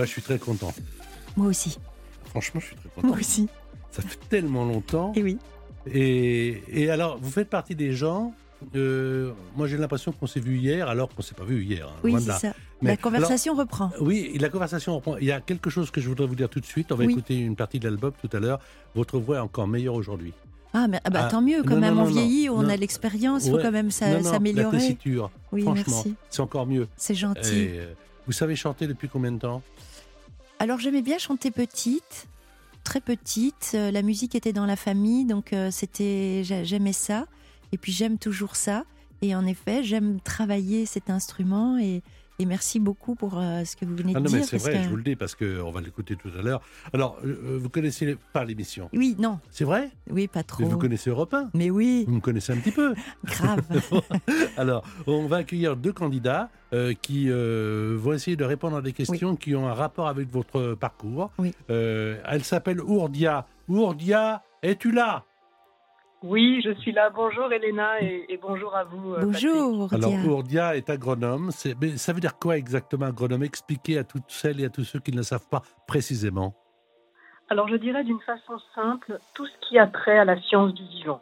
Moi, je suis très content. Moi aussi. Franchement, je suis très content. Moi aussi. Ça fait tellement longtemps. Et oui. Et, et alors, vous faites partie des gens. euh, moi, j'ai l'impression qu'on s'est vu hier, alors qu'on s'est pas vu hier. hein, Oui, c'est ça. Mais La conversation reprend. Oui, la conversation reprend. Il y a quelque chose que je voudrais vous dire tout de suite. On va Oui. écouter une partie de l'album tout à l'heure. Votre voix est encore meilleure aujourd'hui. Ah, mais ah bah, Ah, tant mieux, quand non, même. non, on non, vieillit, on a l'expérience, il Ouais. faut quand même Non, s'a- non, La s'améliorer. tessiture, Oui, franchement, merci. c'est encore mieux. C'est gentil. Et, euh, vous savez chanter depuis combien de temps? Alors, j'aimais bien chanter petite, très petite. Euh, La musique était dans la famille, donc euh, c'était, j'a- j'aimais ça. Et puis, j'aime toujours ça. Et en effet, j'aime travailler cet instrument. Et, et merci beaucoup pour euh, ce que vous venez Ah de non, dire. mais c'est vrai, que- je vous le dis parce qu'on va l'écouter tout à l'heure. Alors, euh, vous connaissez pas l'émission? Oui, non, C'est vrai? Oui, pas trop. Mais vous connaissez Europe 1 Mais oui, Vous me connaissez un petit peu. grave. Alors, on va accueillir deux candidats euh, qui euh, vont essayer de répondre à des questions qui ont un rapport avec votre parcours. Oui. Euh, elle s'appelle Ourdia. Ourdia, es-tu là? Oui, je suis là. Bonjour Elena et, et bonjour à vous. euh, Patrick. Bonjour, Alors, Dia. Ourdia est agronome. Mais ça veut dire quoi exactement agronome Expliquez à toutes celles et à tous ceux qui ne le savent pas précisément. Alors je dirais d'une façon simple tout ce qui a trait à la science du vivant.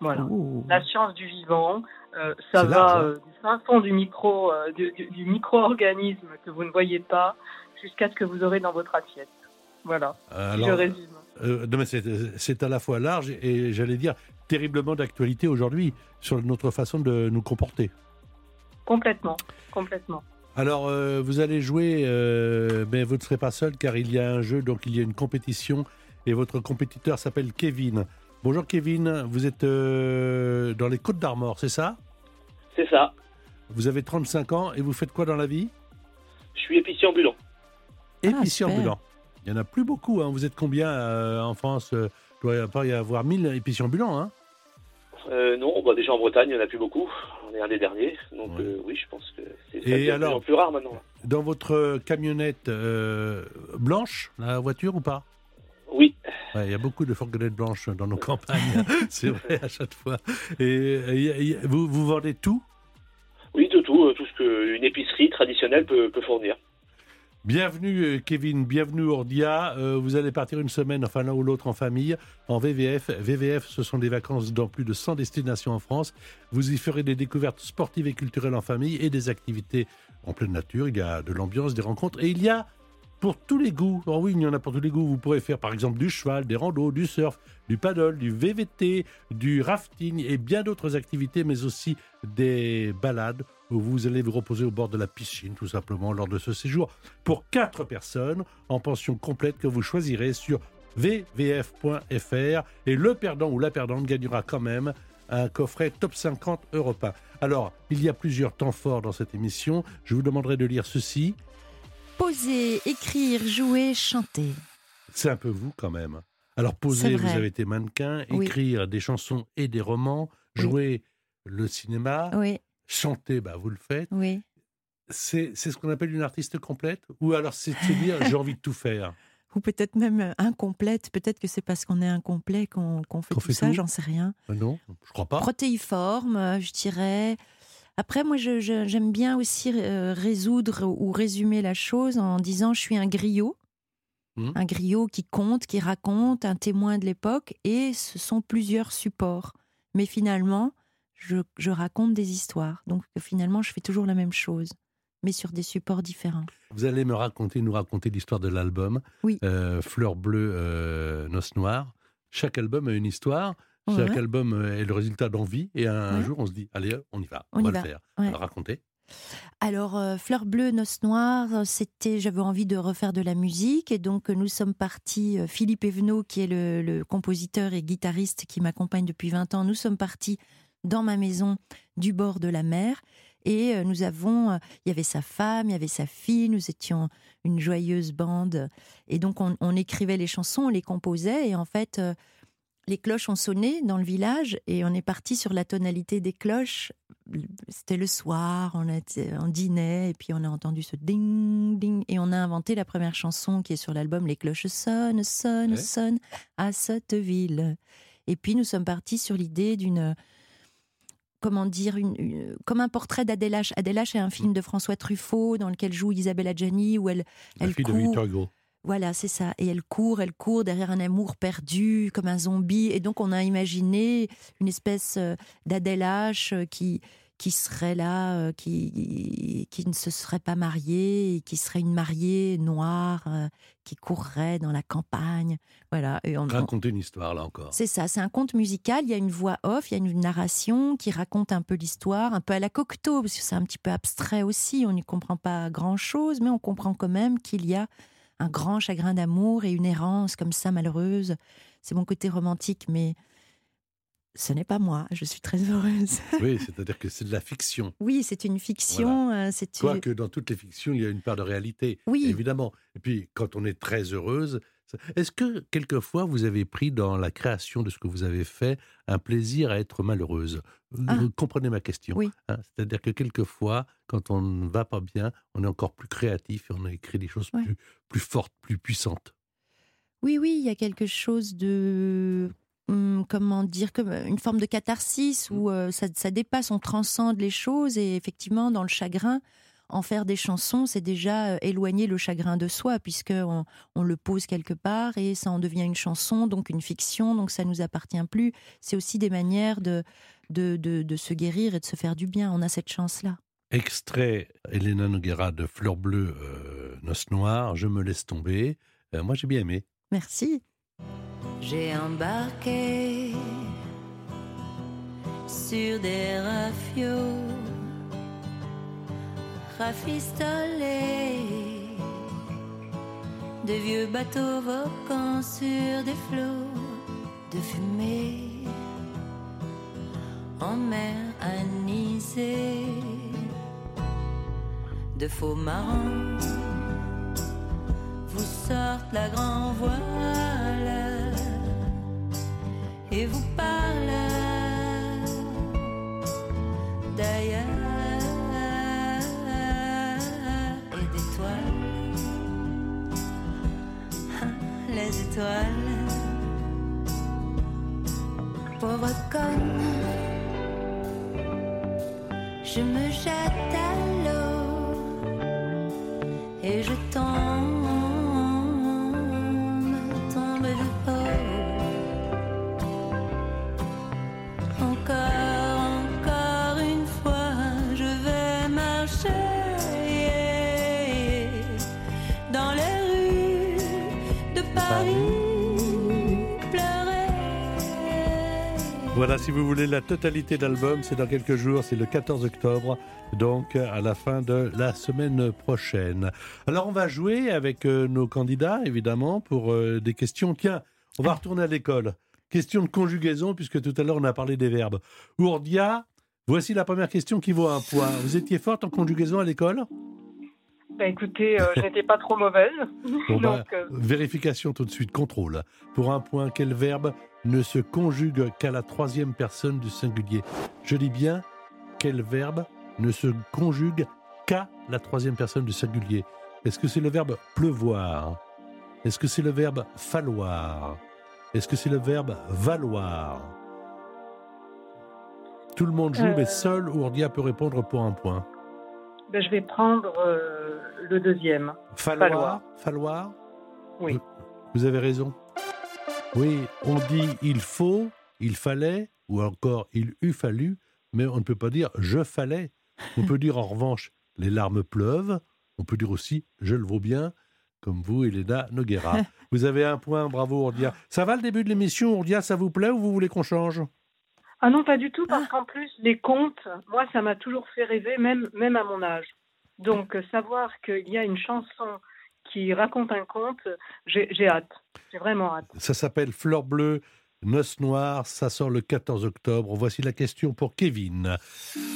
Voilà. Ouh. La science du vivant, euh, ça va hein. euh, du fin fond du micro, euh, du, du- du micro-organisme que vous ne voyez pas, jusqu'à ce que vous aurez dans votre assiette. Voilà. Si je résume. Euh, c'est à la fois large et j'allais dire terriblement d'actualité aujourd'hui sur notre façon de nous comporter. Complètement, complètement. Alors, euh, vous allez jouer, euh, mais vous ne serez pas seul car il y a un jeu, donc il y a une compétition et votre compétiteur s'appelle Kevin. Bonjour Kevin, vous êtes euh, dans les Côtes d'Armor, c'est ça? C'est ça. Vous avez 35 ans et vous faites quoi dans la vie? Je suis épicier ambulant. Épicier super. ambulant. Il n'y en a plus beaucoup, hein. vous êtes combien euh, en France euh, Il doit y pas y avoir 1000 épiciers ambulants. Hein Euh, non, bah déjà en Bretagne, il n'y en a plus beaucoup. On est un des derniers. Donc Ouais. euh, oui, je pense que c'est Et alors plus en plus rare maintenant. dans votre camionnette blanche, la voiture ou pas? Oui. Ouais, il y a beaucoup de fourgonnettes blanches dans nos campagnes, c'est vrai à chaque fois. Et, et- et vous, vous vendez tout? Oui, de tout, tout ce qu'une épicerie traditionnelle peut, peut fournir. Bienvenue euh, Kevin, bienvenue Ordia. Euh, vous allez partir une semaine, enfin l'un ou l'autre en famille, en VVF. VVF, ce sont des vacances dans plus de 100 destinations en France. Vous y ferez des découvertes sportives et culturelles en famille et des activités en pleine nature. Il y a de l'ambiance, des rencontres et il y a pour tous les goûts. Oh oui, il y en a pour tous les goûts. Vous pourrez faire par exemple du cheval, des randos, du surf, du paddle, du VVT, du rafting et bien d'autres activités, mais aussi des balades où vous allez vous reposer au bord de la piscine, tout simplement, lors de ce séjour pour quatre personnes en pension complète que vous choisirez sur vvf.fr. Et le perdant ou la perdante gagnera quand même un coffret Top 50 Europa. Alors, il y a plusieurs temps forts dans cette émission. Je vous demanderai de lire ceci. Poser, écrire, jouer, chanter. C'est un peu vous quand même. Alors, poser, vous avez été mannequin, Oui. écrire des chansons et des romans, Oui. jouer le cinéma, Oui, chanter, bah, vous le faites. oui. C'est ce qu'on appelle une artiste complète? Ou alors c'est dire j'ai envie de tout faire? Ou peut-être même incomplète. Peut-être que c'est parce qu'on est incomplet qu'on qu'on fait tout fait ça, j'en sais rien. Ah Non, je crois pas. Protéiforme, euh, je dirais. Après, moi, j'aime bien aussi euh, résoudre ou résumer la chose en disant je suis un griot. Mhm. Un griot qui compte, qui raconte, un témoin de l'époque, et ce sont plusieurs supports. Mais finalement, je, je raconte des histoires. Donc finalement, je fais toujours la même chose, mais sur des supports différents. Vous allez me raconter, nous raconter l'histoire de l'album Oui. euh, Fleur bleue, euh, Noce noire. Chaque album a une histoire. Chaque album euh, est le résultat d'envie. Et un, jour, on se dit allez, on y va, On on, va le va, faire. ouais. Alors racontez. Alors, euh, Fleur bleue, Noce noire, euh, c'était, j'avais envie de refaire de la musique et donc euh, nous sommes partis, Philippe Evenot, qui est le, le compositeur et guitariste qui m'accompagne depuis 20 ans, nous sommes partis dans ma maison du bord de la mer et nous avons, il y avait sa femme, il y avait sa fille, nous étions une joyeuse bande et donc on, on écrivait les chansons, on les composait et en fait les cloches ont sonné dans le village et on est parti sur la tonalité des cloches. C'était le soir, on, était, on dînait et puis on a entendu ce ding ding et on a inventé la première chanson qui est sur l'album Les cloches sonnent, sonnent, Ouais. sonnent à Sotteville. Et puis nous sommes partis sur l'idée d'une comment dire une, une- comme un portrait d'Adèle H. Adèle H est un film de François Truffaut dans lequel joue Isabelle Adjani où elle La elle fille de. Victor Hugo. Voilà, c'est ça. Et elle court, elle court derrière un amour perdu, comme un zombie. Et donc, on a imaginé une espèce euh, d'Adèle H euh, qui, qui serait là, euh, qui, qui ne se serait pas mariée, et qui serait une mariée noire, qui courrait dans la campagne. Voilà. Et on, on- Raconter une histoire, là encore. c'est ça, c'est un conte musical. Il y a une voix off, il y a une narration qui raconte un peu l'histoire, un peu à la Cocteau, parce que c'est un petit peu abstrait aussi. On n'y comprend pas grand-chose, mais on comprend quand même qu'il y a un grand chagrin d'amour et une errance comme ça malheureuse. C'est mon côté romantique, mais ce n'est pas moi. Je suis très heureuse. Oui, c'est-à-dire que c'est de la fiction. Oui, c'est une fiction. euh, C'est une... Quoique dans toutes les fictions, il y a une part de réalité, Oui. évidemment. Et puis, quand on est très heureuse, est-ce que quelquefois vous avez pris dans la création de ce que vous avez fait un plaisir à être malheureuse? Vous Ah. comprenez ma question Oui. hein? C'est-à-dire que quelquefois, quand on ne va pas bien, on est encore plus créatif et on écrit des choses Ouais. plus, plus fortes, plus puissantes. Oui, oui, il y a quelque chose de. hum, comment dire comme une forme de catharsis où euh, ça, ça dépasse, on transcende les choses et effectivement dans le chagrin, en faire des chansons, c'est déjà euh, éloigner le chagrin de soi puisque on, on le pose quelque part et ça en devient une chanson, donc une fiction, donc ça nous appartient plus. C'est aussi des manières de, de, de, de se guérir et de se faire du bien. On a cette chance-là. Extrait Elena Noguera de Fleur bleue, euh, Noce noire, Je me laisse tomber. Euh, moi, j'ai bien aimé. Merci. J'ai embarqué sur des rafios rafistolés, de vieux bateaux voguant sur des flots de fumée. En mer anisée, de faux marins. Vous sortent la grand voile. Et vous parle d'ailleurs pauvre conne, je me jette à l'eau et je tombe si vous voulez la totalité d'album, c'est dans quelques jours, c'est le 14 octobre, donc à la fin de la semaine prochaine. Alors on va jouer avec euh, nos candidats, évidemment, pour euh, des questions. Tiens, on va retourner à l'école. Question de conjugaison, puisque tout à l'heure on a parlé des verbes. Ourdia, voici la première question qui vaut un point. Vous étiez forte en conjugaison à l'école? Bah, écoutez, euh, je n'étais pas trop mauvaise. Bon, bah, Donc, euh, Vérification tout de suite, contrôle. Pour un point, quel verbe ne se conjugue qu'à la troisième personne du singulier Je dis bien, quel verbe ne se conjugue qu'à la troisième personne du singulier? Est-ce que c'est le verbe pleuvoir? Est-ce que c'est le verbe falloir? Est-ce que c'est le verbe valoir? Tout le monde joue, Euh. mais seul Ourdia peut répondre pour un point. ben, je vais prendre euh, le deuxième. Falloir? Falloir. Falloir? Oui. Vous- Vous avez raison. Oui, on dit il faut, il fallait, ou encore il eût fallu, mais on ne peut pas dire je fallait. On peut dire en revanche les larmes pleuvent. On peut dire aussi je le vaux bien, comme vous, Elena Noguera. vous avez un point, bravo Ourdia. Ça va le début de l'émission, Ourdia, ça vous plaît ou vous voulez qu'on change? Ah non, pas du tout, parce qu'en plus, les contes, moi, ça m'a toujours fait rêver, même, même à mon âge. Donc, euh, savoir qu'il y a une chanson qui raconte un conte, j'ai j'ai hâte. J'ai vraiment hâte. Ça s'appelle Fleur bleue, Noce noire. Ça sort le 14 octobre. Voici la question pour Kevin.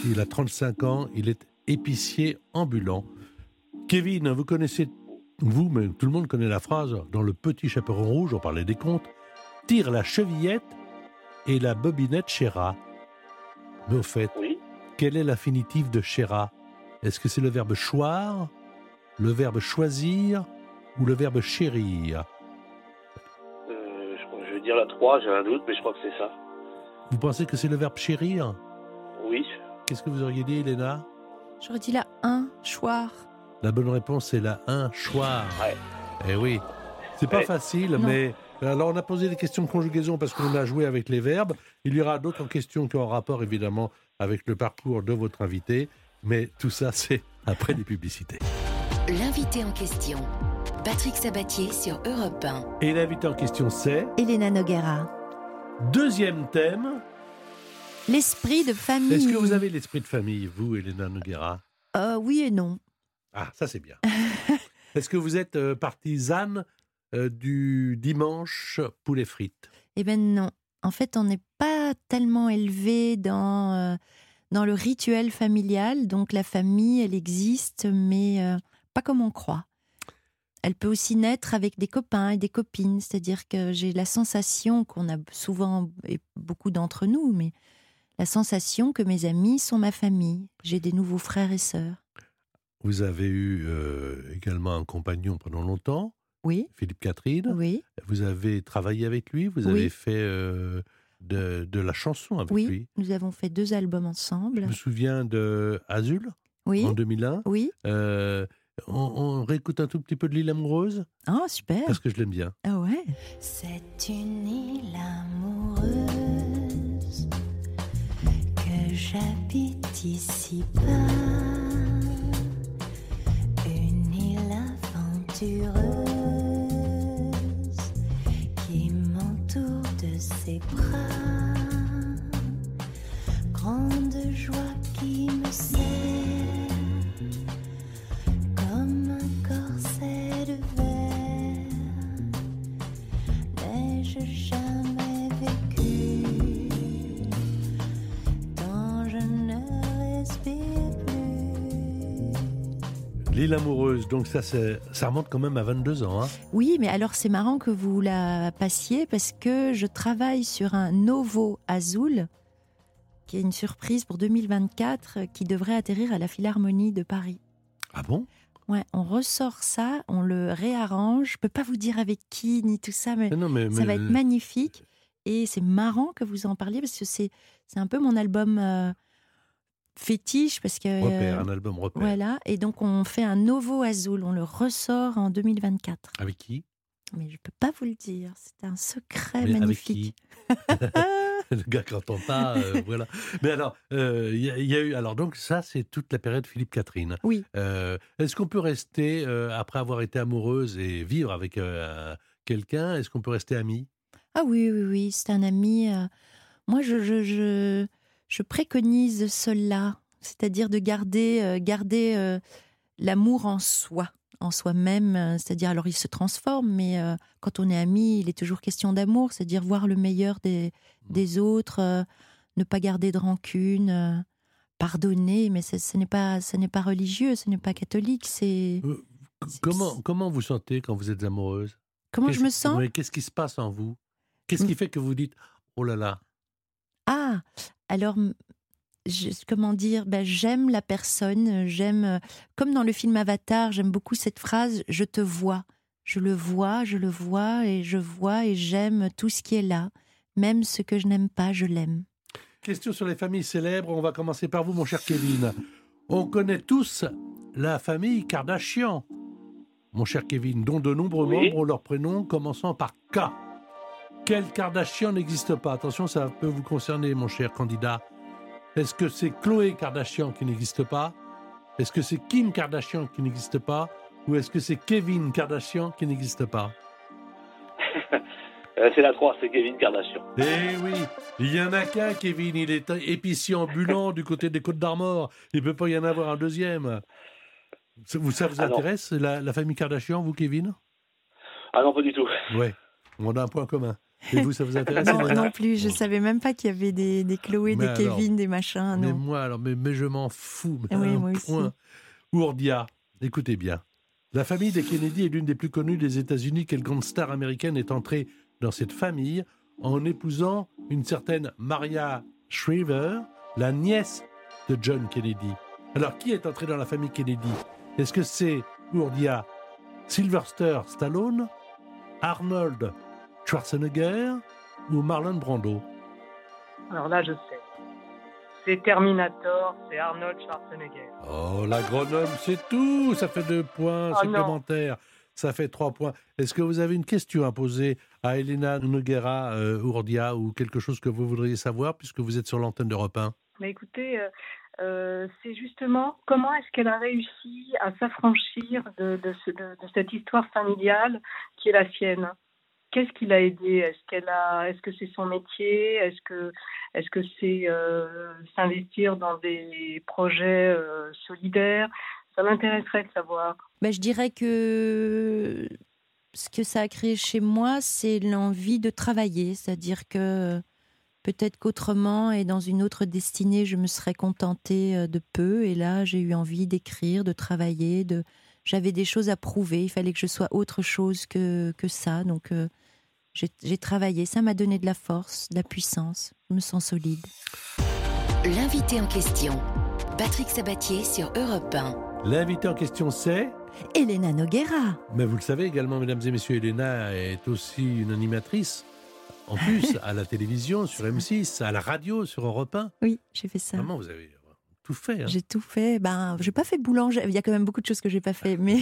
Il a 35 ans. Il est épicier ambulant. Kevin, vous connaissez, vous, mais tout le monde connaît la phrase dans Le Petit Chaperon Rouge, on parlait des contes tire la chevillette et la bobinette chéra. Mais au fait, Oui. quel est l'infinitif de chéra? Est-ce que c'est le verbe choir, le verbe choisir ou le verbe chérir Euh, je, vais dire la 3, j'ai un doute, mais je crois que c'est ça. Vous pensez que c'est le verbe chérir? Oui. Qu'est-ce que vous auriez dit, Elena? J'aurais dit la 1, choir. La bonne réponse, c'est la 1, choir. Ouais. Eh oui. C'est pas Ouais. facile, Non. mais. Alors, on a posé des questions de conjugaison parce qu'on a joué avec les verbes. Il y aura d'autres questions qui ont rapport, évidemment, avec le parcours de votre invité. Mais tout ça, c'est après les publicités. L'invité en question. Patrick Sabatier sur Europe 1. Et l'invité en question, c'est. Elena Noguera. Deuxième thème. L'esprit de famille. Est-ce que vous avez l'esprit de famille, vous, Elena Noguera? Euh, Oui et non. Ah, ça, c'est bien. Est-ce que vous êtes euh, partisane euh, du dimanche poulet frites? Eh bien non. En fait, on n'est pas tellement élevé dans, euh, dans le rituel familial. Donc la famille, elle existe, mais euh, pas comme on croit. Elle peut aussi naître avec des copains et des copines. C'est-à-dire que j'ai la sensation qu'on a souvent, et beaucoup d'entre nous, mais la sensation que mes amis sont ma famille. J'ai des nouveaux frères et sœurs. Vous avez eu euh, également un compagnon pendant longtemps, Oui, Philippe Catherine. oui, Vous avez travaillé avec lui, vous Oui. avez fait euh, de, de la chanson avec oui. lui. Nous avons fait deux albums Je ensemble. me souviens de Azul Oui, en 2001. oui. Euh, réécoute un tout petit peu de l'île amoureuse Ah, super. parce que je l'aime bien. Ah ouais. C'est une île amoureuse que j'habite ici bas. Une île aventureuse qui m'entoure de ses bras. Grande joie qui me serre L'île amoureuse, donc ça, ça remonte quand même à 22 ans. hein. Oui, mais alors c'est marrant que vous la passiez parce que je travaille sur un Novo Azul, qui est une surprise pour 2024, euh, qui devrait atterrir à la Philharmonie de Paris. Ah bon? Ouais, on ressort ça, on le réarrange. Je peux pas vous dire avec qui ni tout ça, mais Mais non, mais, ça mais- va être magnifique. Et c'est marrant que vous en parliez parce que c'est c'est un peu mon album euh, fétiche parce que euh, Repère, un album repère. voilà. Et donc on fait un Novo Azul, on le ressort en 2024. Avec qui? Mais je peux pas vous le dire, c'est un secret Mais avec magnifique. Le gars qui n'entend pas, euh, voilà. Mais alors, euh, il y, a- il y a eu. Alors, donc, ça, c'est toute la période Philippe Catherine. Oui. Euh, Est-ce qu'on peut rester, euh, après avoir été amoureuse et vivre avec euh, quelqu'un, est-ce qu'on peut rester amis? Ah oui, oui, oui, c'est un ami. euh, moi, je, je, je, je préconise cela, c'est-à-dire de garder, euh, garder euh, l'amour en soi, en soi-même. euh, C'est-à-dire, alors il se transforme, mais euh, quand on est ami, il est toujours question d'amour, c'est-à-dire voir le meilleur des, des autres, ne pas garder de rancune, pardonner, mais ce, n'est pas, ce n'est pas religieux, ce n'est pas catholique. C'est comment, comment vous sentez quand vous êtes amoureuse? Comment je me sens? Qu'est-ce qui se passe en vous? Qu'est-ce qui Mm. fait que vous dites Oh là là? Ah, alors, je- comment dire ben, J'aime la personne, j'aime, euh, comme dans le film Avatar, j'aime beaucoup cette phrase Je te vois. Je le vois, je le vois, et je vois, et j'aime tout ce qui est là. Même ce que je n'aime pas, je l'aime. Question sur les familles célèbres. On va commencer par vous, mon cher Kevin. On connaît tous la famille Kardashian. Mon cher Kevin, dont de nombreux Oui. membres ont leur prénom commençant par K. Quel Kardashian n'existe pas Attention, ça peut vous concerner, mon cher candidat. Est-ce que c'est Chloé Kardashian qui n'existe pas? Est-ce que c'est Kim Kardashian qui n'existe pas? Ou est-ce que c'est Kevin Kardashian qui n'existe pas? Euh, c'est la 3, c'est Kevin Kardashian. Eh oui, il y en a qu'un, Kevin. Il est épicier ambulant du côté des Côtes d'Armor. Il peut pas y en avoir un deuxième. Ça vous, ça vous Ah intéresse, la, la famille Kardashian, vous, Kevin? Ah non, pas du tout. Ouais, on a un point commun. Et vous, ça vous intéresse Non, non plus, je savais même pas qu'il y avait des, des Chloé, Mais des alors, Kevin, des machins. Mais moi, alors, mais, mais je m'en fous. mais Oui, un moi aussi. point. Ourdia, écoutez bien. La famille des Kennedy est l'une des plus connues des États-Unis. Quelle grande star américaine est entrée dans cette famille en épousant une certaine Maria Shriver, la nièce de John Kennedy? Alors, qui est entré dans la famille Kennedy? Est-ce que c'est Ourdia Sylvester Stallone, Arnold Schwarzenegger ou Marlon Brando? Alors là, je sais. C'est Terminator, c'est Arnold Schwarzenegger. Oh, l'agronome, c'est tout. Ça fait deux points Oh, non. supplémentaires. Ça fait trois points. Est-ce que vous avez une question à poser à Elena Noguera euh, Ourdia ou quelque chose que vous voudriez savoir puisque vous êtes sur l'antenne d'Europe 1 Mais écoutez, euh, euh, c'est justement comment est-ce qu'elle a réussi à s'affranchir de, de, ce- de- de cette histoire familiale qui est la sienne? Qu'est-ce qui l'a aidé? Est-ce qu'elle est-ce que c'est son métier? Est-ce que, est-ce que c'est euh, s'investir dans des projets euh, solidaires? Ça m'intéresserait de savoir. Ben, je dirais que ce que ça a créé chez moi, c'est l'envie de travailler. C'est-à-dire que peut-être qu'autrement et dans une autre destinée, je me serais contentée euh, de peu. Et là, j'ai eu envie d'écrire, de travailler. De... J'avais des choses à prouver. Il fallait que je sois autre chose que, que ça. Donc, euh, j'ai travaillé. Ça m'a donné de la force, de la puissance. Je me sens solide. L'invité en question, Patrick Sabatier sur Europe 1. L'invité en question, c'est. Elena Noguera. Mais vous le savez également, mesdames et messieurs, Elena est aussi une animatrice. En plus, à la télévision, sur M6, à la radio, sur Europe 1. Oui, j'ai fait ça. Vraiment, vous avez tout fait. hein. J'ai tout fait. Ben, j'ai pas fait boulanger. Il y a quand même beaucoup de choses que j'ai pas fait, mais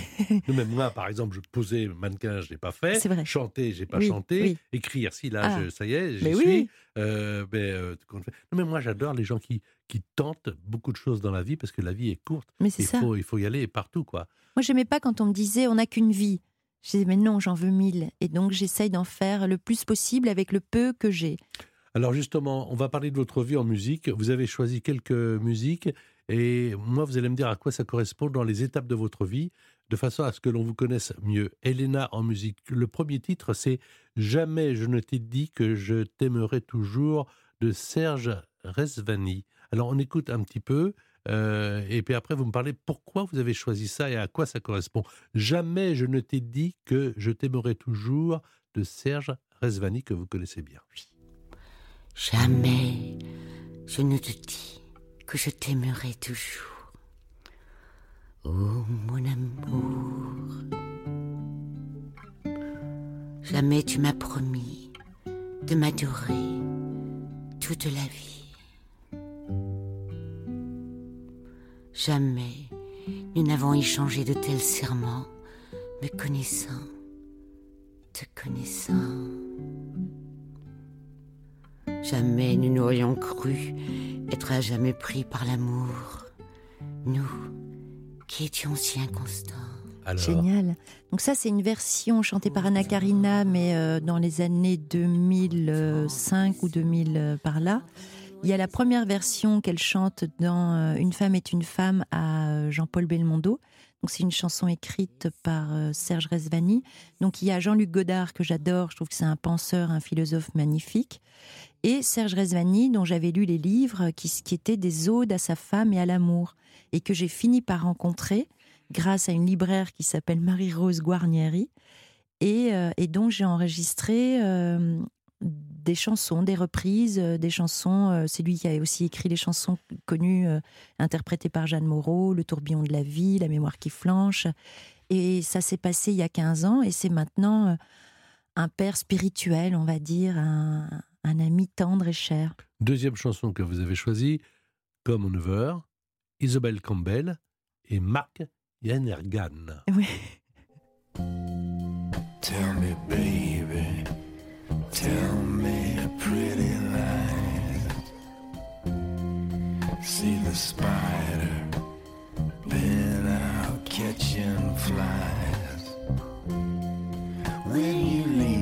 Non, Même moi, par exemple, je posais mannequin, je l'ai pas fait. C'est vrai. Chanter, j'ai pas Oui, chanté. oui. Écrire, si là, Ah. je- ça y est, j'y Mais suis. oui. Euh, euh. Non, mais moi, j'adore les gens qui, qui tentent beaucoup de choses dans la vie parce que la vie est courte. mais c'est Il ça. faut, il faut y aller partout, quoi. Moi, j'aimais pas quand on me disait on n'a qu'une vie. Je disais mais non, j'en veux mille. Et donc j'essaye d'en faire le plus possible avec le peu que j'ai. Alors justement, on va parler de votre vie en musique. Vous avez choisi quelques musiques et moi, vous allez me dire à quoi ça correspond dans les étapes de votre vie, de façon à ce que l'on vous connaisse mieux. Elena en musique. Le premier titre, c'est Jamais je ne t'ai dit que je t'aimerai toujours de Serge Resvani. Alors on écoute un petit peu. euh, et puis après, vous me parlez pourquoi vous avez choisi ça et à quoi ça correspond. Jamais je ne t'ai dit que je t'aimerai toujours de Serge Resvani, que vous connaissez bien. Jamais je ne te dis que je t'aimerai toujours. Oh mon amour. Jamais tu m'as promis de m'adorer toute la vie. Jamais nous n'avons échangé de tels serments, me connaissant, te connaissant. Jamais nous n'aurions cru être à jamais pris par l'amour. Nous, qui étions si inconstants. Alors, Génial. Donc ça, c'est une version chantée par Anna Karina, mais euh, dans les années 2005 ou 2000 euh, par là. Il y a la première version qu'elle chante dans euh, Une femme est une femme à euh, Jean-Paul Belmondo. Donc c'est une chanson écrite par euh, Serge Resvani. Donc il y a Jean-Luc Godard que j'adore. Je trouve que c'est un penseur, un philosophe magnifique. Et Serge Resvani, dont j'avais lu les livres, qui, qui étaient des odes à sa femme et à l'amour, et que j'ai fini par rencontrer grâce à une libraire qui s'appelle Marie-Rose Guarnieri, et, euh, et donc j'ai enregistré euh, des chansons, des reprises, euh, des chansons. euh, c'est lui qui a aussi écrit les chansons connues, euh, interprétées par Jeanne Moreau, Le tourbillon de la vie, La mémoire qui flanche. Et ça s'est passé il y a 15 ans, et c'est maintenant euh, un père spirituel, on va dire, un, un ami tendre et cher. Deuxième chanson que vous avez choisie, Comme on over, Isabelle Campbell et Marc Yannergan. Oui. Tell me, baby, tell me a pretty lie. See the spider been out catching flies. When you leave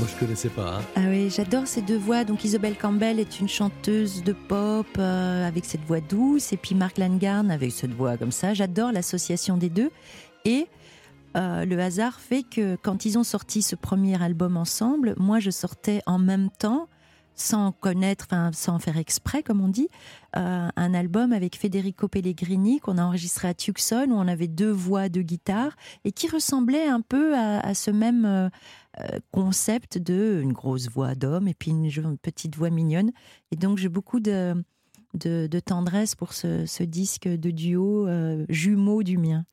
Moi, je connaissais pas. hein. Ah oui, j'adore ces deux voix. Donc Isobel Campbell est une chanteuse de pop euh, avec cette voix douce, et puis Mark Langarn avec cette voix comme ça. J'adore l'association des deux. Et euh, le hasard fait que quand ils ont sorti ce premier album ensemble, moi je sortais en même temps, sans connaître, enfin sans faire exprès comme on dit, euh, un album avec Federico Pellegrini qu'on a enregistré à Tucson où on avait deux voix de guitare et qui ressemblait un peu à, ce même euh, euh, concept de une grosse voix d'homme et puis une, petite voix mignonne. Et donc j'ai beaucoup de, tendresse pour ce, disque de duo jumeau du mien.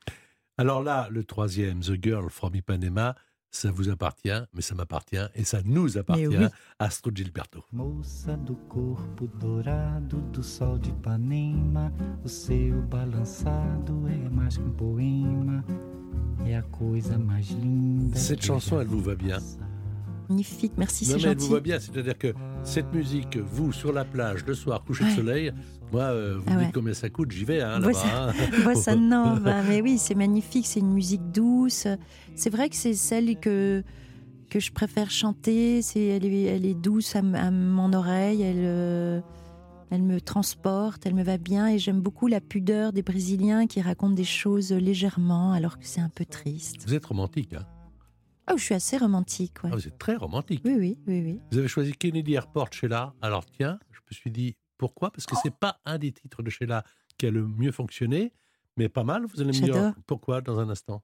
Alors là, le troisième, The Girl from Ipanema, ça vous appartient, mais ça m'appartient et ça nous appartient. oui. Astro Gilberto. Moça do corpo dourado do sol de Ipanema, o seu balançado é mais que um poema, é a coisa mais linda. Cette chanson, elle vous va bien. Magnifique, merci, c'est mais elle vous gentil. va bien, c'est-à-dire que cette musique, vous, sur la plage, le soir, coucher de Ouais. soleil, moi, euh, vous Ah me dites ouais. combien ça coûte, j'y vais, hein, là-bas. hein. Bossa Nova, mais oui, c'est magnifique, c'est une musique douce. C'est vrai que c'est celle que, que je préfère chanter. C'est, elle, est, elle est douce à mon oreille, elle, euh, elle me transporte, elle me va bien. Et j'aime beaucoup la pudeur des Brésiliens qui racontent des choses légèrement alors que c'est un peu triste. Vous êtes romantique, hein Oh, je suis assez romantique, ouais. Ah, Vous êtes très romantique. Oui, oui, oui, oui. Vous avez choisi Kennedy Airport Sheila. Alors tiens, je me suis dit pourquoi? Parce que c'est pas un des titres de Sheila qui a le mieux fonctionné, mais pas mal. Vous allez me dire pourquoi dans un instant.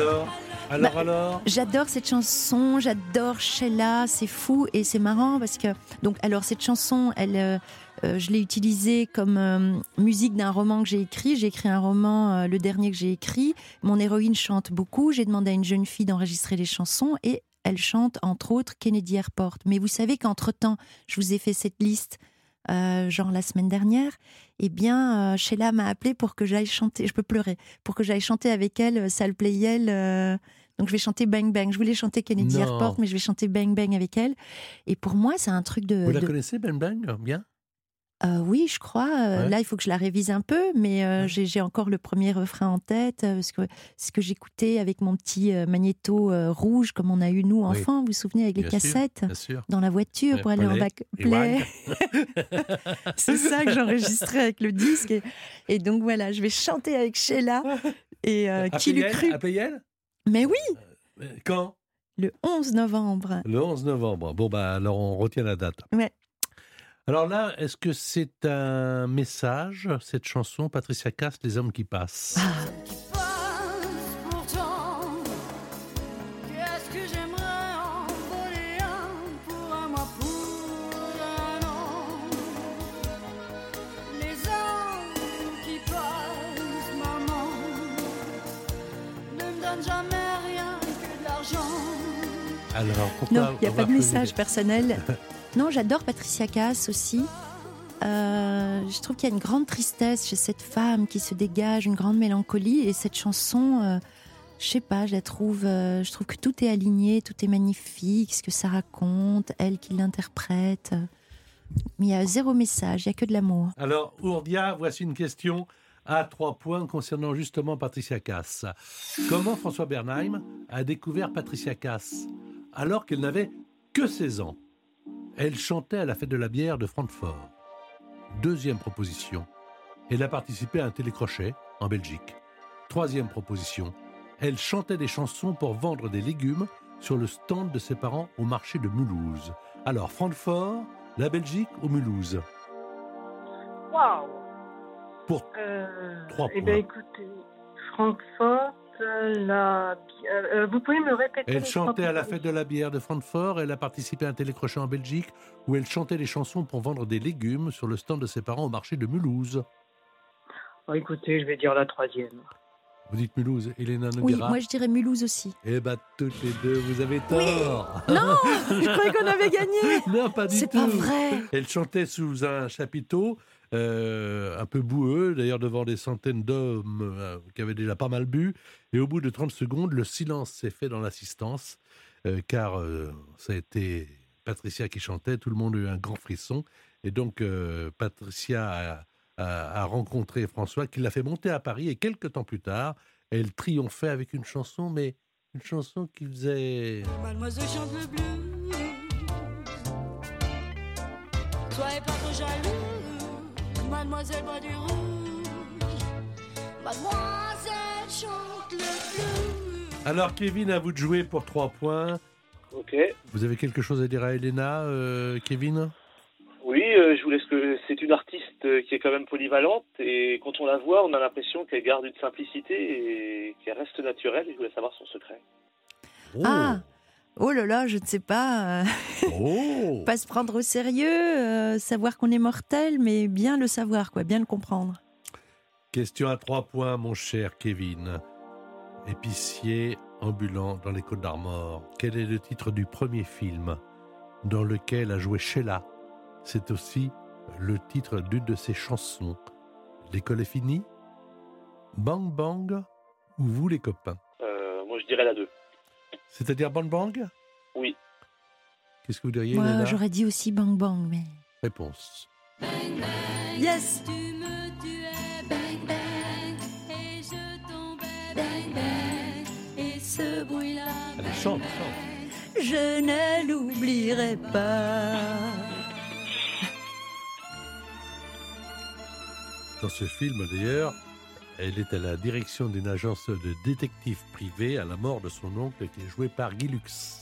Alors Alors, Bah, alors J'adore cette chanson, j'adore Sheila, c'est fou et c'est marrant parce que donc alors cette chanson, elle, euh, euh, je l'ai utilisée comme euh, musique d'un roman que j'ai écrit. J'ai écrit un roman, euh, le dernier que j'ai écrit. Mon héroïne chante beaucoup. J'ai demandé à une jeune fille d'enregistrer les chansons et elle chante entre autres Kennedy Airport. Mais vous savez qu'entre temps, je vous ai fait cette liste. Euh, genre la semaine dernière, eh bien, euh, Sheila m'a appelé pour que j'aille chanter. Je peux pleurer pour que j'aille chanter avec elle. euh, Sale Playel. euh, donc je vais chanter Bang Bang. Je voulais chanter Kennedy Non. Airport, mais je vais chanter Bang Bang avec elle. Et pour moi, c'est un truc de. Vous la de- connaissez, Ben Bang? Bien? Euh, oui, je crois. Euh, Ouais. Là, il faut que je la révise un peu, mais euh, j'ai j'ai encore le premier refrain en tête. parce que ce que j'écoutais avec mon petit magnéto euh, rouge, comme on a eu nous Oui. enfants. Vous vous souvenez avec les Bien sûr, cassettes dans la voiture pour aller en bac c'est ça que j'enregistrais avec le disque. Et, et donc voilà, je vais chanter avec Sheila. Et qui l'eût cru? Mais oui, Quand? Le 11 novembre. Le 11 novembre. Bon, bah, alors on retient la date. Ouais. Alors là, est-ce que c'est un message, cette chanson, Patricia Cass, Les hommes qui passent? Ah. passe pourtant. Qu'est-ce que j'aimerais en voler un pour un mois, pour un an? Les hommes qui passent, maman, ne me donnent jamais rien que de l'argent. Alors, pourquoi Non, il n'y a pas de message personnel. Non, j'adore Patricia Cass aussi. Euh, je trouve qu'il y a une grande tristesse chez cette femme qui se dégage, une grande mélancolie. Et cette chanson, euh, je sais pas, je la trouve, euh, je trouve que tout est aligné, tout est magnifique, ce que ça raconte, elle qui l'interprète. Mais il y a zéro message, il y a que de l'amour. Alors, Ourdia, voici une question à trois points concernant justement Patricia Cass. Comment François Bernheim a découvert Patricia Cass alors qu'elle n'avait que 16 ans? Elle chantait à la fête de la bière de Francfort. Deuxième proposition, elle a participé à un télécrochet en Belgique. Troisième proposition, elle chantait des chansons pour vendre des légumes sur le stand de ses parents au marché de Mulhouse. Alors, Francfort, la Belgique ou Mulhouse? Waouh Pour Euh, Trois Eh bien, points. écoutez, Francfort, la... euh, euh, vous pouvez me répéter Elle les chantait à la fête de la bière de Francfort, elle a participé à un télécrochet en Belgique où elle chantait des chansons pour vendre des légumes sur le stand de ses parents au marché de Mulhouse. Oh, écoutez, je vais dire la troisième. Vous dites Mulhouse, Elena Oui, Noguera moi je dirais Mulhouse aussi. Eh ben, toutes les deux, vous avez tort Non, je croyais qu'on avait gagné. Non, pas du C'est tout pas vrai. Elle chantait sous un chapiteau euh, un peu boueux, d'ailleurs devant des centaines d'hommes euh, qui avaient déjà pas mal bu. Et au bout de 30 secondes, le silence s'est fait dans l'assistance, euh, car ça a été Patricia qui chantait, tout le monde a eu un grand frisson. Et donc Patricia a, rencontré François, qui l'a fait monter à Paris, et quelques temps plus tard, elle triomphait avec une chanson, mais une chanson qui faisait... Mademoiselle boit du rouge. Mademoiselle chante le blues. Alors Kevin, à vous de jouer pour 3 points. Ok. Vous avez quelque chose à dire à Elena, euh, Kevin? Oui, euh, je vous laisse que c'est une artiste euh, qui est quand même polyvalente et quand on la voit, on a l'impression qu'elle garde une simplicité et qu'elle reste naturelle. Et je voulais savoir son secret. Oh. Ah Oh là là, je ne sais pas. euh, Oh pas se prendre au sérieux, euh, savoir qu'on est mortel, mais bien le savoir, quoi, bien le comprendre. Question à 3 points, mon cher Kevin. Épicier ambulant dans les Côtes d'Armor. Quel est le titre du premier film dans lequel a joué Sheila? C'est aussi le titre d'une de ses chansons. L'école est finie? Bang Bang ou vous les copains? Euh, moi, je dirais la 2. C'est-à-dire Bang Bang? Oui. Qu'est-ce que vous diriez, Moi, j'aurais dit aussi bang bang, mais. Réponse. Yes Tu me tuais, bang bang. Et je tombais, bang bang. Et ce bruit-là. Allez, chante, chante. Je ne l'oublierai pas. Dans ce film, d'ailleurs, elle est à la direction d'une agence de détectives privés à la mort de son oncle qui est joué par Guy Lux.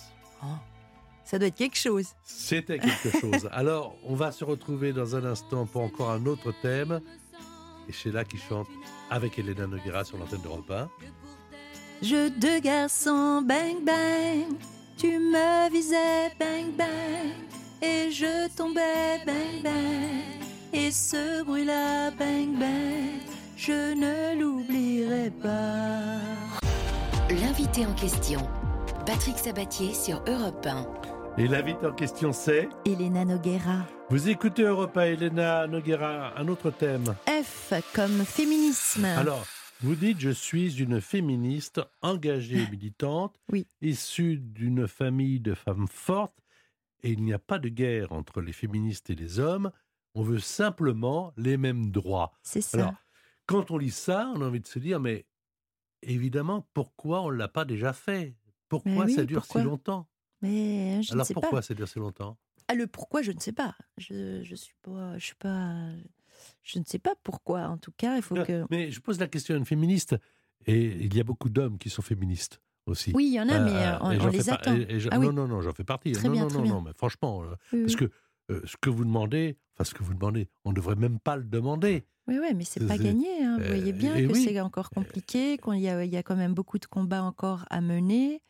Ça doit être quelque chose. C'était quelque chose. Alors, on va se retrouver dans un instant pour encore un autre thème. Et c'est là qui chante avec Elena Noguera sur l'antenne d'Europe 1. Jeu de garçon, bang bang. Tu me visais, bang bang. Et je tombais, bang bang. Et ce bruit-là, bang bang. Je ne l'oublierai pas. L'invité en question, Patrick Sabatier sur Europe 1. Et l'invité en question, c'est Elena Noguera. Vous écoutez Europe 1, Elena Noguera, un autre thème. F comme féminisme. Alors, vous dites, je suis une féministe engagée et militante, Oui. issue d'une famille de femmes fortes, et il n'y a pas de guerre entre les féministes et les hommes, on veut simplement les mêmes droits. C'est ça. Alors, quand on lit ça, on a envie de se dire, mais évidemment, pourquoi on ne l'a pas déjà fait? Pourquoi oui, ça dure pourquoi? si longtemps? Mais je ne Alors sais pourquoi pas. ça dure si longtemps? Ah, le pourquoi, je ne sais pas. Je, je suis pas, je suis pas, je ne sais pas pourquoi. En tout cas, il faut Non, que. Mais je pose la question à une féministe, et il y a beaucoup d'hommes qui sont féministes aussi. Oui, il y en a, mais Euh, euh, on, les par- attend. Ah oui. Non, non, non, j'en fais partie. Très non, bien, non, non, bien. non, mais franchement, euh, Oui, parce oui. que euh, ce que vous demandez, enfin ce que vous demandez, on ne devrait même pas le demander. Oui, oui, mais c'est pas gagné. hein. Vous euh, voyez bien et que oui. c'est encore compliqué, qu'il y a, il y a quand même beaucoup de combats encore à mener.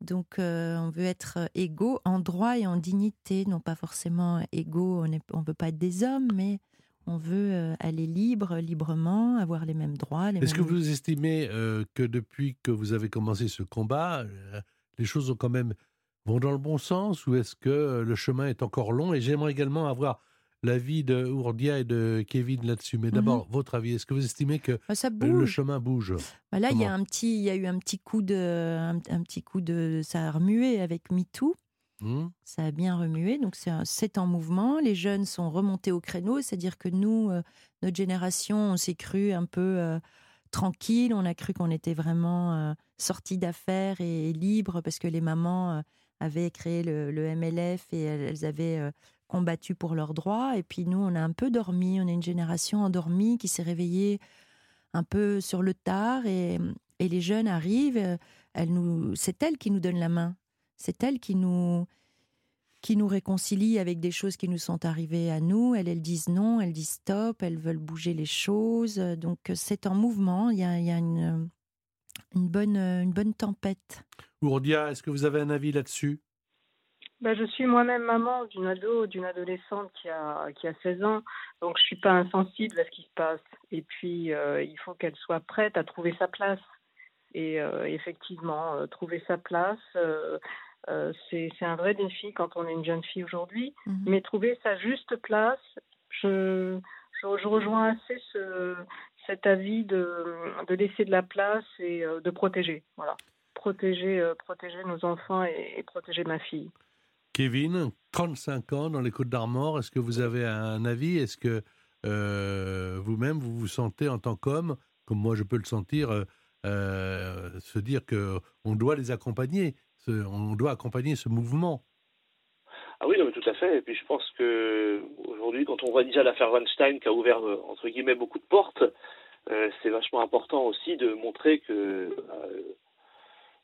Donc, euh, on veut être égaux en droit et en dignité, non pas forcément égaux. On ne veut pas être des hommes, mais on veut euh, aller libre, librement, avoir les mêmes droits. Est-ce que vous estimez euh, que depuis que vous avez commencé ce combat, euh, les choses ont quand même vont dans le bon sens ou est-ce que euh, le chemin est encore long? Et j'aimerais également avoir l'avis de Ourdia et de Kevin là-dessus. Mais d'abord, votre avis, est-ce que vous estimez que Ah, Ça le chemin bouge Bah là, il y a un petit, il y a eu un petit coup de, un, un petit coup de, ça a remué avec MeToo. Hmm Ça a bien remué, donc c'est en mouvement. Les jeunes sont remontés au créneau, c'est-à-dire que nous, euh, notre génération, on s'est cru un peu euh, tranquille, on a cru qu'on était vraiment euh, sortis d'affaires et, libre parce que les mamans euh, avaient créé le, le MLF et elles, elles avaient euh, combattu pour leurs droits. Et puis nous, on a un peu dormi, on est une génération endormie qui s'est réveillée un peu sur le tard et, et les jeunes arrivent, elles nous, c'est elles qui nous donnent la main. C'est elles qui nous, qui nous réconcilient avec des choses qui nous sont arrivées à nous. Elles, elles disent non, elles disent stop, elles veulent bouger les choses. Donc c'est en mouvement, il y a, il y a une, une, bonne, une bonne tempête. Ourdia, est-ce que vous avez un avis là-dessus? Bah, je suis moi-même maman d'une ado, d'une adolescente qui a, qui a 16 ans, donc je suis pas insensible à ce qui se passe. Et puis, euh, il faut qu'elle soit prête à trouver sa place. Et euh, effectivement, euh, trouver sa place, c'est un vrai défi quand on est une jeune fille aujourd'hui. Mhm. Mais trouver sa juste place, je je, je rejoins assez ce, cet avis de, de laisser de la place et de protéger. Voilà. Protéger, protéger nos enfants et, et protéger ma fille. Kevin, 35 ans dans les Côtes d'Armor, est-ce que vous avez un avis? Est-ce que euh, vous-même, vous vous sentez en tant qu'homme, comme moi je peux le sentir, euh, euh, se dire que on doit les accompagner, on doit accompagner ce mouvement? Ah oui, tout à fait. Et puis je pense que aujourd'hui, quand on voit déjà l'affaire Weinstein qui a ouvert entre guillemets beaucoup de portes, c'est vachement important aussi de montrer que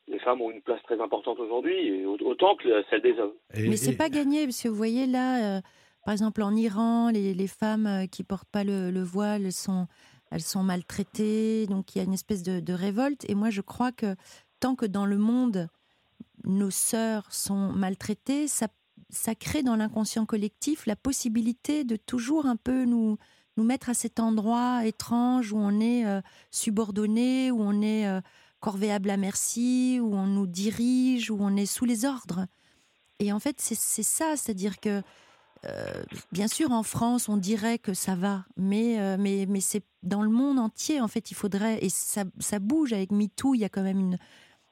les femmes ont une place très importante aujourd'hui, autant que celle des hommes. Et- Mais c'est et- pas gagné, parce que vous voyez là, euh, par exemple en Iran, les, les femmes euh, qui portent pas le, le voile elles sont, elles sont maltraitées, donc il y a une espèce de, de révolte. Et moi, je crois que tant que dans le monde, nos sœurs sont maltraitées, ça, ça crée dans l'inconscient collectif la possibilité de toujours un peu nous, nous mettre à cet endroit étrange où on est euh, subordonné, où on est euh, corvéable à merci, où on nous dirige, où on est sous les ordres. Et en fait, c'est ça, c'est-à-dire que, euh, bien sûr, en France, on dirait que ça va, mais, euh, mais, mais c'est dans le monde entier, en fait, il faudrait, et ça, ça bouge avec MeToo, il y a quand même une,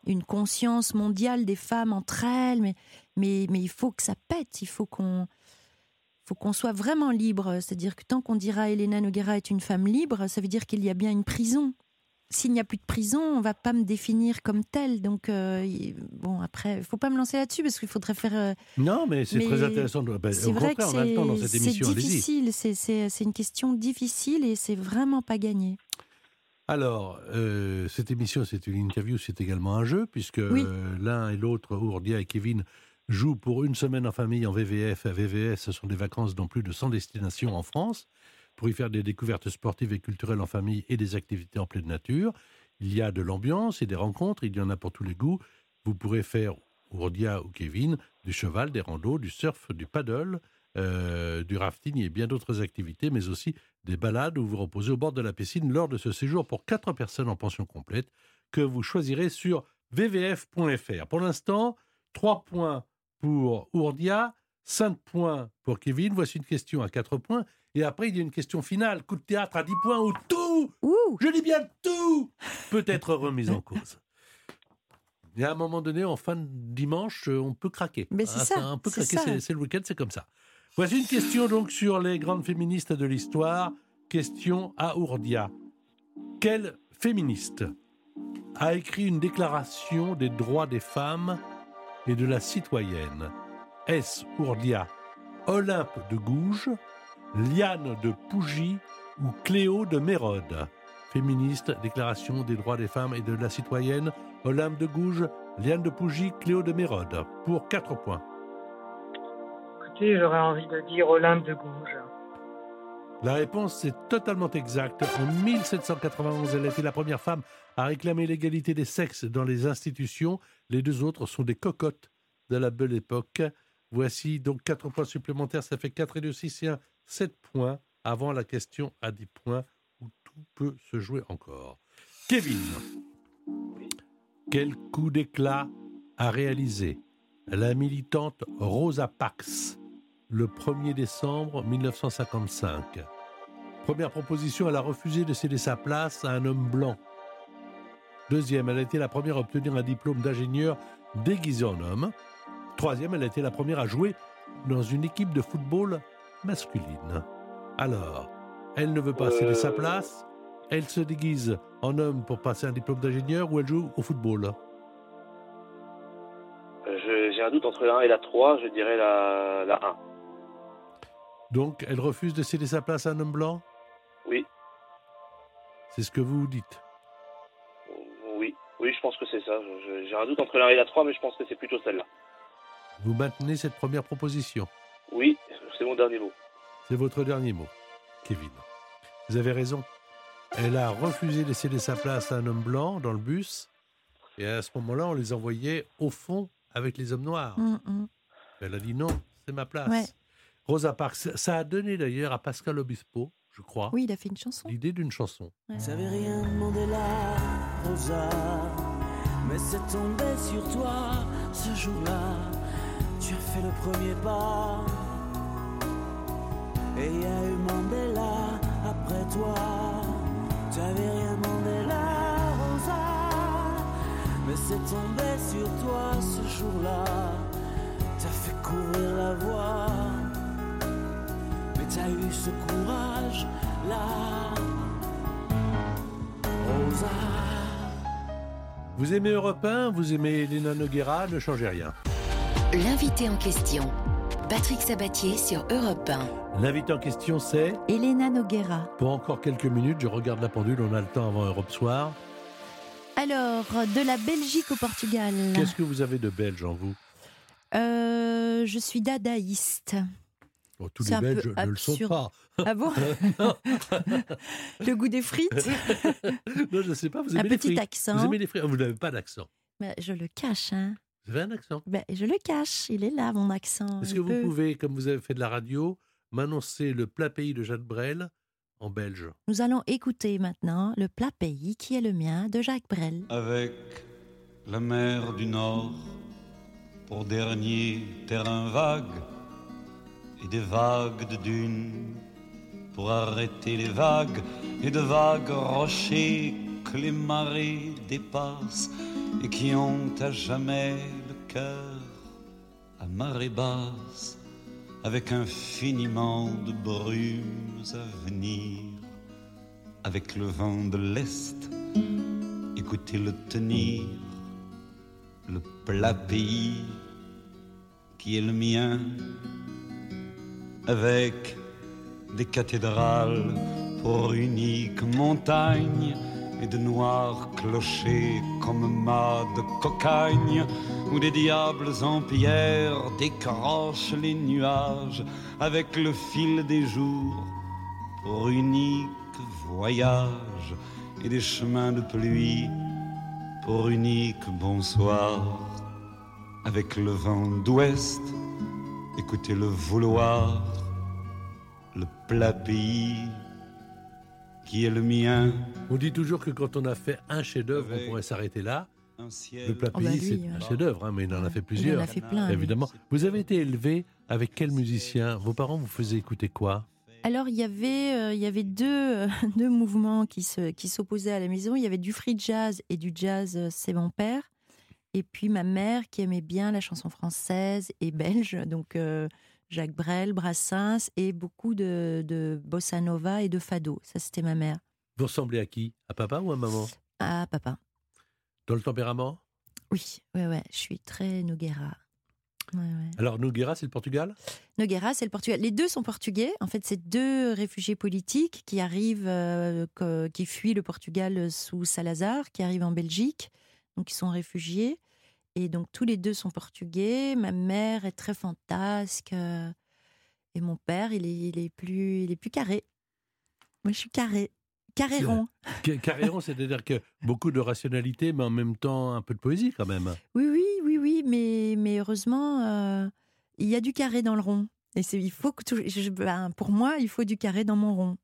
une conscience mondiale des femmes entre elles, mais, mais, mais il faut que ça pète, il faut qu'on faut qu'on soit vraiment libre, c'est-à-dire que tant qu'on dira Elena Noguera est une femme libre, ça veut dire qu'il y a bien une prison. S'il n'y a plus de prison, on va pas me définir comme telle. Donc, euh, bon, après, il faut pas me lancer là-dessus parce qu'il faudrait faire euh, Non, mais c'est très intéressant. de- ben, c'est vrai que c'est difficile, c'est- une question difficile et c'est vraiment pas gagné. Alors, euh, cette émission, c'est une interview, c'est également un jeu, puisque Oui. l'un et l'autre, Ourdia et Kevin, jouent pour une semaine en famille en VVF. VVS, ce sont des vacances dans plus de 100 destinations en France, pour y faire des découvertes sportives et culturelles en famille et des activités en pleine nature. Il y a de l'ambiance et des rencontres, il y en a pour tous les goûts. Vous pourrez faire, Ourdia ou Kevin, du cheval, des randos, du surf, du paddle, euh, du rafting et bien d'autres activités, mais aussi des balades où vous reposez au bord de la piscine lors de ce séjour pour quatre personnes en pension complète que vous choisirez sur vvf.fr. Pour l'instant, 3 points pour Ourdia, 5 points pour Kevin. Voici une question à 4 points. Et après, il y a une question finale, coup de théâtre à 10 points où tout, Ouh je dis bien tout, peut être remis en cause. Y a un moment donné, en fin de dimanche, euh, on peut craquer. Mais c'est Hein, ça, On peut craquer, c'est le week-end, c'est comme ça. Voici une question donc sur les grandes féministes de l'histoire. Question à Ourdia. Quelle féministe a écrit une déclaration des droits des femmes et de la citoyenne? Est-ce Ourdia, Olympe de Gouges, Liane de Pougy ou Cléo de Mérode Féministe, déclaration des droits des femmes et de la citoyenne, Olympe de Gouges, Liane de Pougy, Cléo de Mérode. Pour 4 points. Écoutez, j'aurais envie de dire Olympe de Gouges. La réponse est totalement exacte. En 1791, elle a été la première femme à réclamer l'égalité des sexes dans les institutions. Les deux autres sont des cocottes de la belle époque. Voici donc 4 points supplémentaires. Ça fait 4 et 2, 6 et 1, 7 points avant la question à 10 points où tout peut se jouer encore. Kevin, quel coup d'éclat a réalisé la militante Rosa Parks le 1er décembre 1955 Première proposition, elle a refusé de céder sa place à un homme blanc. Deuxième, elle a été la première à obtenir un diplôme d'ingénieur déguisé en homme. Troisième, elle a été la première à jouer dans une équipe de football masculine. Alors, elle ne veut pas céder sa Euh. place, elle se déguise en homme pour passer un diplôme d'ingénieur ou elle joue au football. J'ai un doute entre la 1 et la 3, je dirais la, la 1. Donc, elle refuse de céder sa place à un homme blanc? Oui, C'est ce que vous dites. oui, oui, je pense que c'est ça. J'ai un doute entre la 1 et la 3, mais je pense que c'est plutôt celle-là. Vous maintenez cette première proposition? Oui, c'est mon dernier mot. C'est votre dernier mot, Kevin. Vous avez raison. Elle a refusé de céder sa place à un homme blanc dans le bus. Et à ce moment-là, on les envoyait au fond avec les hommes noirs. Hum, hum. Elle a dit non, c'est ma place. Ouais. Rosa Parks, ça a donné d'ailleurs à Pascal Obispo, je crois, Oui, il a fait une chanson. l'idée d'une chanson. Ouais. T'avais rien demandé là, Rosa, mais c'est tombé sur toi ce jour-là. Tu as fait le premier pas, et il y a eu Mandela Après toi, t'avais rien demandé la rosa. Mais c'est tombé sur toi ce jour-là. T'as fait couvrir la voie. Mais t'as eu ce courage-là. Rosa. Vous aimez Europe 1, vous aimez Elena Noguera, ne changez rien. L'invité en question, Patrick Sabatier sur Europe 1. L'invité en question, c'est Elena Noguera. Pour encore quelques minutes, je regarde la pendule, on a le temps avant Europe Soir. Alors, de la Belgique au Portugal. Qu'est-ce que vous avez de belge en vous? Euh, je suis dadaïste. Bon, Tous les un Belges ne le sont pas. Ah bon Le goût des frites non, je ne sais pas, vous Un aimez les petit frites. accent. Vous aimez les frites Vous n'avez pas d'accent. Mais Je le cache, hein. Vous avez un accent Ben, je le cache, il est là, mon accent. Est-ce que vous pouvez, comme vous avez fait de la radio, m'annoncer le plat pays de Jacques Brel en belge? Nous allons écouter maintenant le plat pays qui est le mien de Jacques Brel. avec la mer du Nord pour dernier terrain vague et des vagues de dunes pour arrêter les vagues et de vagues rochers les marées dépassent et qui ont à jamais le cœur à marée basse avec infiniment de brumes à venir avec le vent de l'Est écoutez-le tenir, le plat pays qui est le mien, avec des cathédrales pour unique montagne et de noirs clochers comme mâts de cocagne, où des diables en pierre décrochent les nuages avec le fil des jours pour unique voyage et des chemins de pluie pour unique bonsoir. Avec le vent d'ouest écoutez le vouloir le plat pays qui est le mien On dit toujours que quand on a fait un chef-d'œuvre, on pourrait s'arrêter là. Le plat Oh bah pays, lui, c'est ouais. un chef-d'œuvre, hein, mais il en a fait Il en plusieurs. a fait plein. Évidemment. Vous avez été élevé avec quel musicien? Vos parents vous faisaient écouter quoi? Alors, il y avait, euh, il y avait deux, euh, deux mouvements qui se, qui s'opposaient à la maison. Il y avait du free jazz et du jazz, euh, c'est mon père. Et puis ma mère qui aimait bien la chanson française et belge, donc euh, Jacques Brel, Brassens et beaucoup de, de bossa nova et de fado. Ça, c'était ma mère. Vous ressemblez à qui? À papa ou à maman? Ah, papa. Dans le tempérament? Oui, ouais, ouais, je suis très. Ouais, ouais. Alors, Noguera, c'est le Portugal? Noguera, c'est le Portugal. Les deux sont portugais. En fait, c'est deux réfugiés politiques qui arrivent, euh, qui fuient le Portugal sous Salazar, qui arrivent en Belgique. Donc, ils sont réfugiés. Et donc, tous les deux sont portugais. Ma mère est très fantasque. euh, et mon père, il est, il est, plus, il est plus carré. Moi, je suis carré. Carré rond. Ca- Carrément, c'est-à-dire que beaucoup de rationalité, mais en même temps un peu de poésie quand même. Oui, oui, oui, oui. Mais, mais heureusement, euh, il y a du carré dans le rond. Et c'est, il faut que tout- je- ben, pour moi, il faut du carré dans mon rond.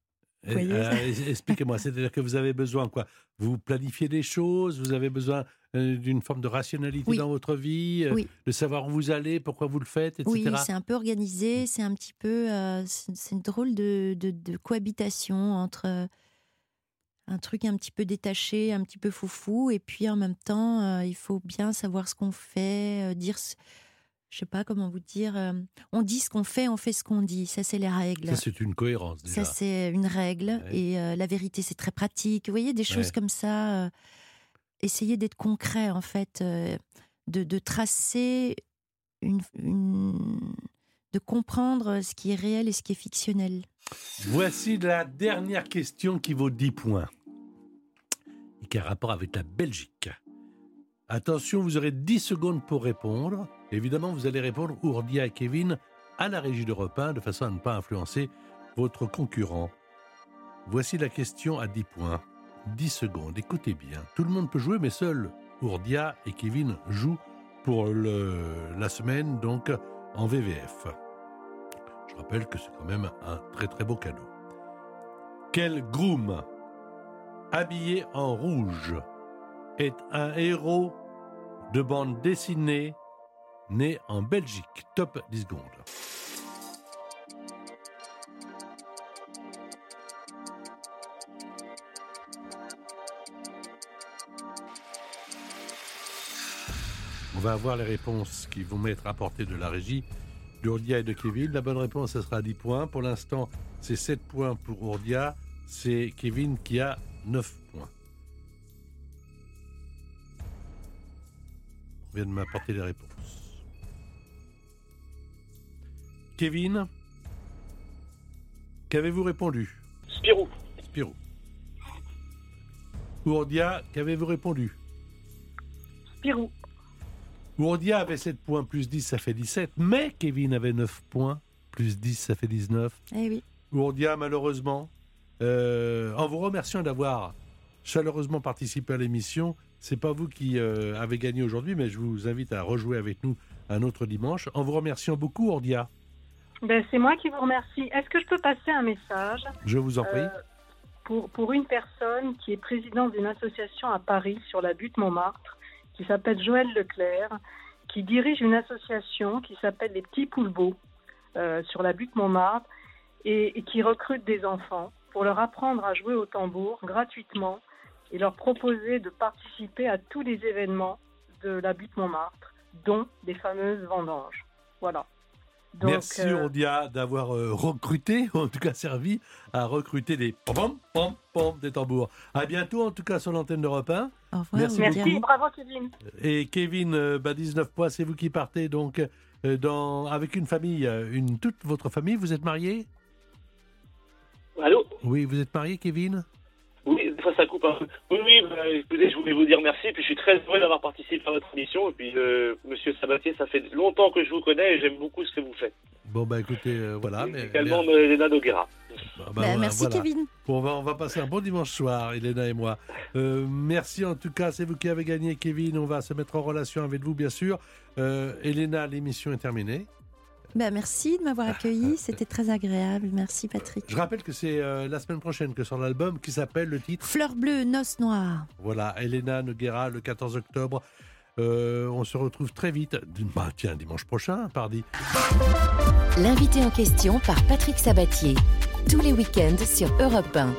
Euh, es- Expliquez-moi, c'est-à-dire que vous avez besoin quoi? Vous planifiez des choses, vous avez besoin euh, d'une forme de rationalité Oui. dans votre vie, euh, Oui. de savoir où vous allez, pourquoi vous le faites, etc. Oui, c'est un peu organisé, c'est un petit peu, euh, c'est une drôle de, de- de cohabitation entre euh, un truc un petit peu détaché, un petit peu foufou, et puis en même temps, euh, il faut bien savoir ce qu'on fait, euh, dire, ce- je sais pas comment vous dire, euh, on dit ce qu'on fait, on fait ce qu'on dit, ça c'est les règles. Ça, c'est une cohérence déjà. Ça, c'est une règle. Ouais. Et euh, la vérité, c'est très pratique. Vous voyez, des choses Ouais. comme ça. euh, essayez d'être concret, en fait. de, de tracer une, une- de comprendre ce qui est réel et ce qui est fictionnel. Voici la dernière question qui vaut 10 points. Et qui a rapport avec la Belgique. Attention, vous aurez 10 secondes pour répondre. Évidemment, vous allez répondre Ourdia et Kevin à la régie d'Europe 1 de façon à ne pas influencer votre concurrent. Voici la question à 10 points. 10 secondes, écoutez bien. Tout le monde peut jouer, mais seuls Ourdia et Kevin jouent pour la semaine, donc en VVF. Je rappelle que c'est quand même un très très beau cadeau. Quel groom habillé en rouge est un héros de bande dessinée né en Belgique. Top 10 secondes. On va avoir les réponses qui vont m'être apportées de la régie d'Ourdia et de Kevin. La bonne réponse, ce sera 10 points. Pour l'instant, c'est 7 points pour Ourdia. C'est Kevin qui a 9 points. On vient de m'apporter les réponses. Kevin, qu'avez-vous répondu? Spirou. Spirou. Ourdia, qu'avez-vous répondu? Spirou. Ourdia avait 7 points, plus 10, ça fait 17. Mais Kevin avait 9 points, plus 10, ça fait 19. Eh oui. Ourdia, malheureusement, euh, en vous remerciant d'avoir chaleureusement participé à l'émission, c'est pas vous qui euh, avez gagné aujourd'hui, mais je vous invite à rejouer avec nous un autre dimanche. En vous remerciant beaucoup, Ourdia. Ben, c'est moi qui vous remercie. Est-ce que je peux passer un message Je vous en prie. Euh, pour, pour une personne qui est présidente d'une association à Paris sur la butte Montmartre, qui s'appelle Joël Leclerc, qui dirige une association qui s'appelle les Petits Poulbeaux euh, sur la butte Montmartre et, et qui recrute des enfants pour leur apprendre à jouer au tambour gratuitement et leur proposer de participer à tous les événements de la butte Montmartre, dont les fameuses vendanges. Voilà. Donc, Merci euh, Ourdia d'avoir euh, recruté, ou en tout cas servi à recruter des pom pom pom des tambours. À bientôt en tout cas sur l'antenne d'Europe 1. Au revoir. Merci bravo Kevin. Et Kevin, euh, bah, 19 points, c'est vous qui partez donc euh, dans, avec une famille, une, toute votre famille. Vous êtes marié Allô? Oui, vous êtes marié, Kevin? Fois ça coupe un peu. Oui, oui, bah, écoutez, je voulais vous dire merci, puis je suis très heureux d'avoir participé à votre émission. Et puis, euh, monsieur Sabatier, ça fait longtemps que je vous connais et j'aime beaucoup ce que vous faites. Bon, bah écoutez, euh, voilà. Et Mais, également mais- euh, Elena Noguera. bah, bah, Bah, voilà, merci voilà. Kevin. Bon, on, va, on va passer un bon dimanche soir, Elena et moi. Euh, merci en tout cas, c'est vous qui avez gagné, Kevin. On va se mettre en relation avec vous, bien sûr. Euh, Elena, l'émission est terminée. Bah, merci de m'avoir accueilli. C'était très agréable. Merci Patrick. Je rappelle que c'est euh, la semaine prochaine que sort l'album qui s'appelle le titre Fleur bleue, noces noires. Voilà, Elena Noguera, le 14 octobre. Euh, on se retrouve très vite. Bah, tiens, dimanche prochain, pardi. L'invité en question par Patrick Sabatier. Tous les week-ends sur Europe 1.